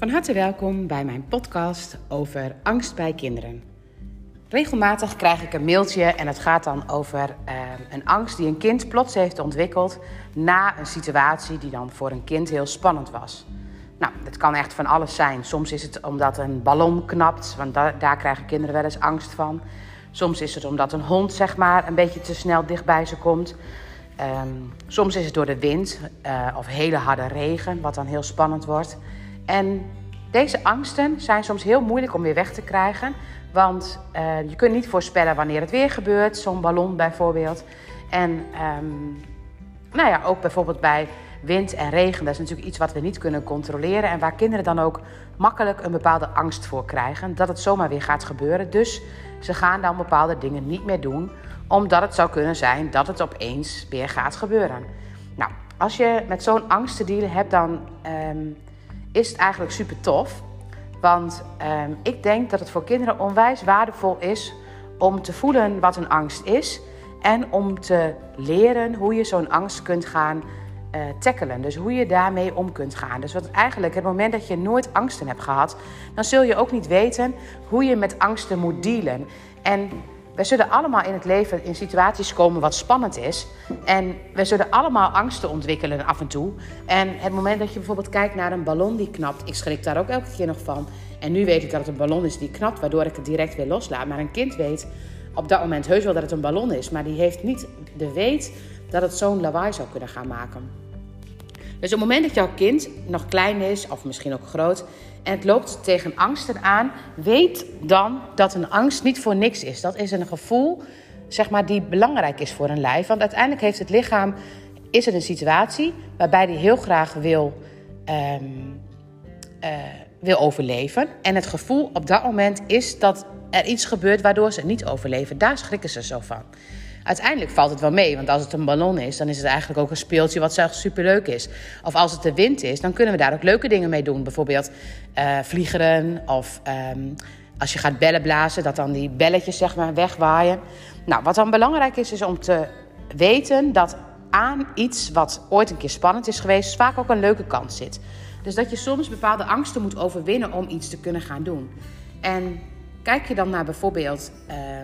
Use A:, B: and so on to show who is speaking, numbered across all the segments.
A: Van harte welkom bij mijn podcast over angst bij kinderen. Regelmatig krijg ik een mailtje en het gaat dan over eh, een angst die een kind plots heeft ontwikkeld na een situatie die dan voor een kind heel spannend was. Nou, het kan echt van alles zijn. Soms is het omdat een ballon knapt, want da daar krijgen kinderen wel eens angst van. Soms is het omdat een hond zeg maar een beetje te snel dichtbij ze komt. Um, soms is het door de wind uh, of hele harde regen, wat dan heel spannend wordt. En deze angsten zijn soms heel moeilijk om weer weg te krijgen. Want uh, je kunt niet voorspellen wanneer het weer gebeurt, zo'n ballon bijvoorbeeld. En um, nou ja, ook bijvoorbeeld bij wind en regen, dat is natuurlijk iets wat we niet kunnen controleren. En waar kinderen dan ook makkelijk een bepaalde angst voor krijgen, dat het zomaar weer gaat gebeuren. Dus ze gaan dan bepaalde dingen niet meer doen, omdat het zou kunnen zijn dat het opeens weer gaat gebeuren. Nou, als je met zo'n angst te hebt, dan um, is het eigenlijk super tof. Want um, ik denk dat het voor kinderen onwijs waardevol is om te voelen wat een angst is. En om te leren hoe je zo'n angst kunt gaan uh, tackelen. Dus hoe je daarmee om kunt gaan. Dus wat eigenlijk, het moment dat je nooit angsten hebt gehad, dan zul je ook niet weten hoe je met angsten moet dealen. En we zullen allemaal in het leven in situaties komen wat spannend is. En we zullen allemaal angsten ontwikkelen af en toe. En het moment dat je bijvoorbeeld kijkt naar een ballon die knapt, ik schrik daar ook elke keer nog van. En nu weet ik dat het een ballon is die knapt, waardoor ik het direct weer loslaat. Maar een kind weet op dat moment heus wel dat het een ballon is, maar die heeft niet de weet dat het zo'n lawaai zou kunnen gaan maken. Dus op het moment dat jouw kind nog klein is, of misschien ook groot, en het loopt tegen angsten aan, weet dan dat een angst niet voor niks is. Dat is een gevoel, zeg maar, die belangrijk is voor een lijf. Want uiteindelijk heeft het lichaam, is er een situatie waarbij die heel graag wil, um, uh, wil overleven. En het gevoel op dat moment is dat er iets gebeurt waardoor ze niet overleven. Daar schrikken ze zo van. Uiteindelijk valt het wel mee, want als het een ballon is, dan is het eigenlijk ook een speeltje wat zelfs superleuk is. Of als het de wind is, dan kunnen we daar ook leuke dingen mee doen. Bijvoorbeeld uh, vliegeren of um, als je gaat bellen blazen, dat dan die belletjes zeg maar wegwaaien. Nou, wat dan belangrijk is, is om te weten dat aan iets wat ooit een keer spannend is geweest, vaak ook een leuke kant zit. Dus dat je soms bepaalde angsten moet overwinnen om iets te kunnen gaan doen. En Kijk je dan naar bijvoorbeeld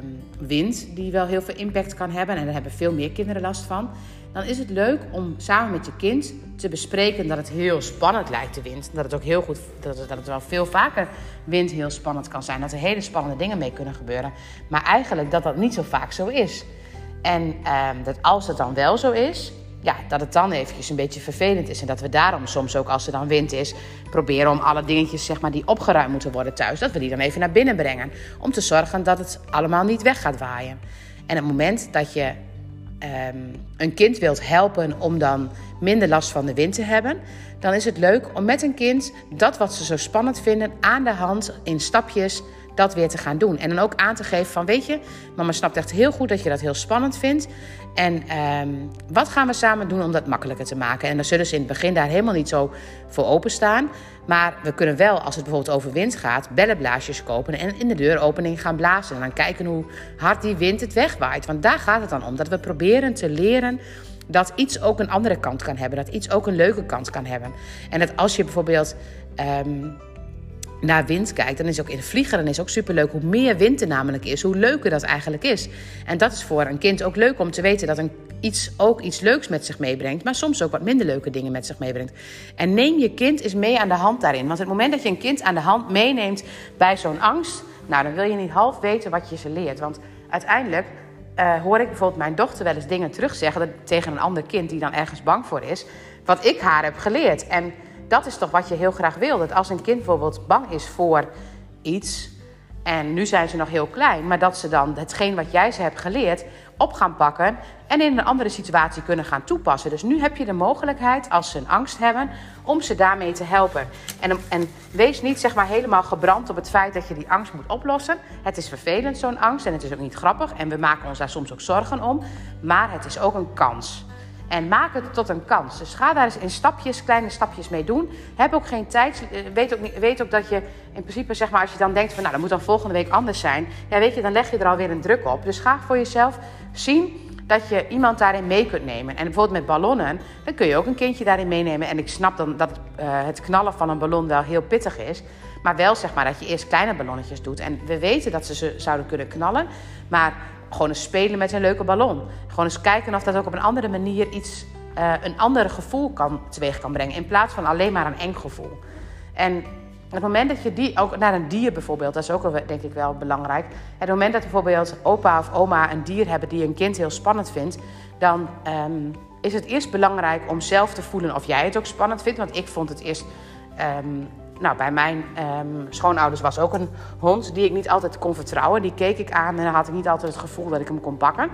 A: um, wind, die wel heel veel impact kan hebben, en daar hebben veel meer kinderen last van, dan is het leuk om samen met je kind te bespreken dat het heel spannend lijkt, de wind. Dat het ook heel goed, dat het, dat het wel veel vaker wind heel spannend kan zijn, dat er hele spannende dingen mee kunnen gebeuren. Maar eigenlijk dat dat niet zo vaak zo is. En um, dat als het dan wel zo is, ja, dat het dan eventjes een beetje vervelend is. En dat we daarom soms ook, als er dan wind is, proberen om alle dingetjes zeg maar, die opgeruimd moeten worden thuis, dat we die dan even naar binnen brengen. Om te zorgen dat het allemaal niet weg gaat waaien. En het moment dat je um, een kind wilt helpen om dan minder last van de wind te hebben, dan is het leuk om met een kind dat wat ze zo spannend vinden aan de hand in stapjes dat weer te gaan doen. En dan ook aan te geven van, weet je, mama snapt echt heel goed dat je dat heel spannend vindt. En um, wat gaan we samen doen om dat makkelijker te maken? En dan zullen ze in het begin daar helemaal niet zo voor openstaan. Maar we kunnen wel, als het bijvoorbeeld over wind gaat, bellenblaasjes kopen en in de deuropening gaan blazen. En dan kijken hoe hard die wind het wegwaait. Want daar gaat het dan om. Dat we proberen te leren dat iets ook een andere kant kan hebben. Dat iets ook een leuke kant kan hebben. En dat als je bijvoorbeeld um, naar wind kijkt, dan is ook in vliegen dan is ook superleuk hoe meer wind er namelijk is, hoe leuker dat eigenlijk is. En dat is voor een kind ook leuk om te weten dat een iets ook iets leuks met zich meebrengt, maar soms ook wat minder leuke dingen met zich meebrengt. En neem je kind eens mee aan de hand daarin. Want het moment dat je een kind aan de hand meeneemt bij zo'n angst, nou dan wil je niet half weten wat je ze leert. Want uiteindelijk uh, hoor ik bijvoorbeeld mijn dochter wel eens dingen terugzeggen tegen een ander kind die dan ergens bang voor is, wat ik haar heb geleerd. En dat is toch wat je heel graag wil. Dat als een kind bijvoorbeeld bang is voor iets. En nu zijn ze nog heel klein. Maar dat ze dan hetgeen wat jij ze hebt geleerd op gaan pakken. En in een andere situatie kunnen gaan toepassen. Dus nu heb je de mogelijkheid, als ze een angst hebben, om ze daarmee te helpen. En, en wees niet zeg maar helemaal gebrand op het feit dat je die angst moet oplossen. Het is vervelend, zo'n angst. En het is ook niet grappig. En we maken ons daar soms ook zorgen om. Maar het is ook een kans. En maak het tot een kans. Dus ga daar eens in stapjes, kleine stapjes mee doen. Heb ook geen tijd. Eh, weet ook, weet ook dat je in principe, zeg maar, als je dan denkt van nou, dat moet dan volgende week anders zijn. Ja, weet je, dan leg je er alweer een druk op. Dus ga voor jezelf zien dat je iemand daarin mee kunt nemen. En bijvoorbeeld met ballonnen, dan kun je ook een kindje daarin meenemen. En ik snap dan dat uh, het knallen van een ballon wel heel pittig is. Maar wel zeg maar dat je eerst kleine ballonnetjes doet. En we weten dat ze ze zouden kunnen knallen. Maar gewoon eens spelen met een leuke ballon. Gewoon eens kijken of dat ook op een andere manier iets, uh, een ander gevoel kan, teweeg kan brengen. In plaats van alleen maar een eng gevoel. En het moment dat je die, ook naar een dier bijvoorbeeld, dat is ook denk ik wel belangrijk. Het moment dat bijvoorbeeld opa of oma een dier hebben die een kind heel spannend vindt, dan um, is het eerst belangrijk om zelf te voelen of jij het ook spannend vindt. Want ik vond het eerst. Um, nou, bij mijn um, schoonouders was ook een hond die ik niet altijd kon vertrouwen. Die keek ik aan en dan had ik niet altijd het gevoel dat ik hem kon pakken.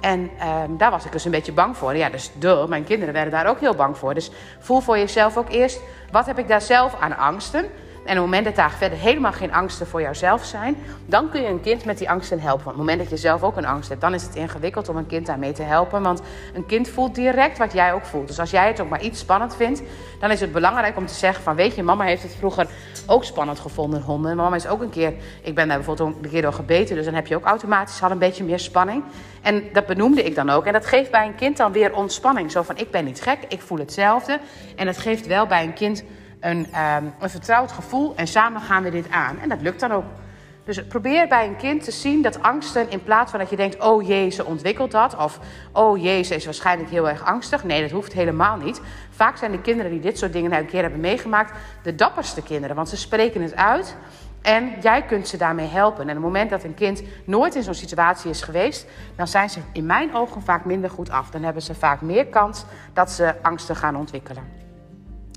A: En um, daar was ik dus een beetje bang voor. Ja, dus de, mijn kinderen werden daar ook heel bang voor. Dus voel voor jezelf ook eerst, wat heb ik daar zelf aan angsten? En op het moment dat daar verder helemaal geen angsten voor jouzelf zijn, dan kun je een kind met die angsten helpen. Want op het moment dat je zelf ook een angst hebt, dan is het ingewikkeld om een kind daarmee te helpen. Want een kind voelt direct wat jij ook voelt. Dus als jij het ook maar iets spannend vindt, dan is het belangrijk om te zeggen van weet je, mama heeft het vroeger ook spannend gevonden, honden. Mama is ook een keer, ik ben daar bijvoorbeeld een keer door gebeten, dus dan heb je ook automatisch al een beetje meer spanning. En dat benoemde ik dan ook. En dat geeft bij een kind dan weer ontspanning. Zo van ik ben niet gek, ik voel hetzelfde. En dat geeft wel bij een kind een, um, een vertrouwd gevoel en samen gaan we dit aan. En dat lukt dan ook. Dus probeer bij een kind te zien dat angsten, in plaats van dat je denkt: oh jee, ze ontwikkelt dat. Of oh jee, ze is waarschijnlijk heel erg angstig. Nee, dat hoeft helemaal niet. Vaak zijn de kinderen die dit soort dingen nou een keer hebben meegemaakt, de dapperste kinderen. Want ze spreken het uit en jij kunt ze daarmee helpen. En op het moment dat een kind nooit in zo'n situatie is geweest, dan zijn ze in mijn ogen vaak minder goed af. Dan hebben ze vaak meer kans dat ze angsten gaan ontwikkelen.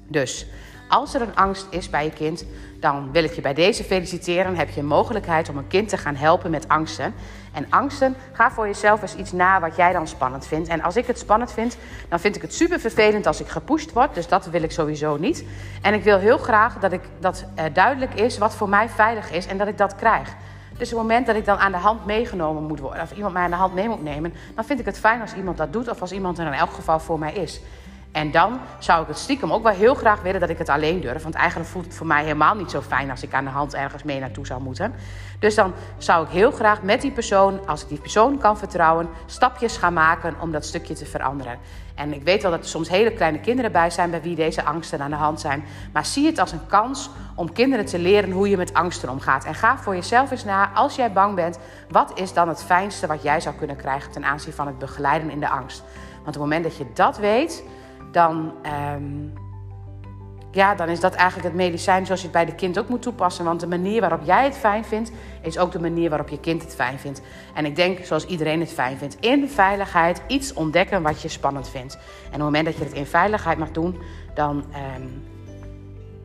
A: Dus als er een angst is bij je kind, dan wil ik je bij deze feliciteren. heb je een mogelijkheid om een kind te gaan helpen met angsten. En angsten, ga voor jezelf eens iets na wat jij dan spannend vindt. En als ik het spannend vind, dan vind ik het super vervelend als ik gepusht word. Dus dat wil ik sowieso niet. En ik wil heel graag dat, ik, dat uh, duidelijk is wat voor mij veilig is en dat ik dat krijg. Dus op het moment dat ik dan aan de hand meegenomen moet worden, of iemand mij aan de hand mee moet nemen, dan vind ik het fijn als iemand dat doet of als iemand er in elk geval voor mij is. En dan zou ik het stiekem ook wel heel graag willen dat ik het alleen durf. Want eigenlijk voelt het voor mij helemaal niet zo fijn als ik aan de hand ergens mee naartoe zou moeten. Dus dan zou ik heel graag met die persoon, als ik die persoon kan vertrouwen, stapjes gaan maken om dat stukje te veranderen. En ik weet wel dat er soms hele kleine kinderen bij zijn bij wie deze angsten aan de hand zijn. Maar zie het als een kans om kinderen te leren hoe je met angsten omgaat. En ga voor jezelf eens na, als jij bang bent, wat is dan het fijnste wat jij zou kunnen krijgen ten aanzien van het begeleiden in de angst? Want op het moment dat je dat weet dan, um, ja, dan is dat eigenlijk het medicijn zoals je het bij de kind ook moet toepassen. Want de manier waarop jij het fijn vindt, is ook de manier waarop je kind het fijn vindt. En ik denk, zoals iedereen het fijn vindt, in veiligheid iets ontdekken wat je spannend vindt. En op het moment dat je het in veiligheid mag doen, dan, um,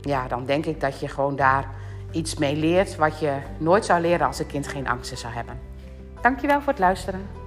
A: ja, dan denk ik dat je gewoon daar iets mee leert wat je nooit zou leren als een kind geen angsten zou hebben. Dankjewel voor het luisteren.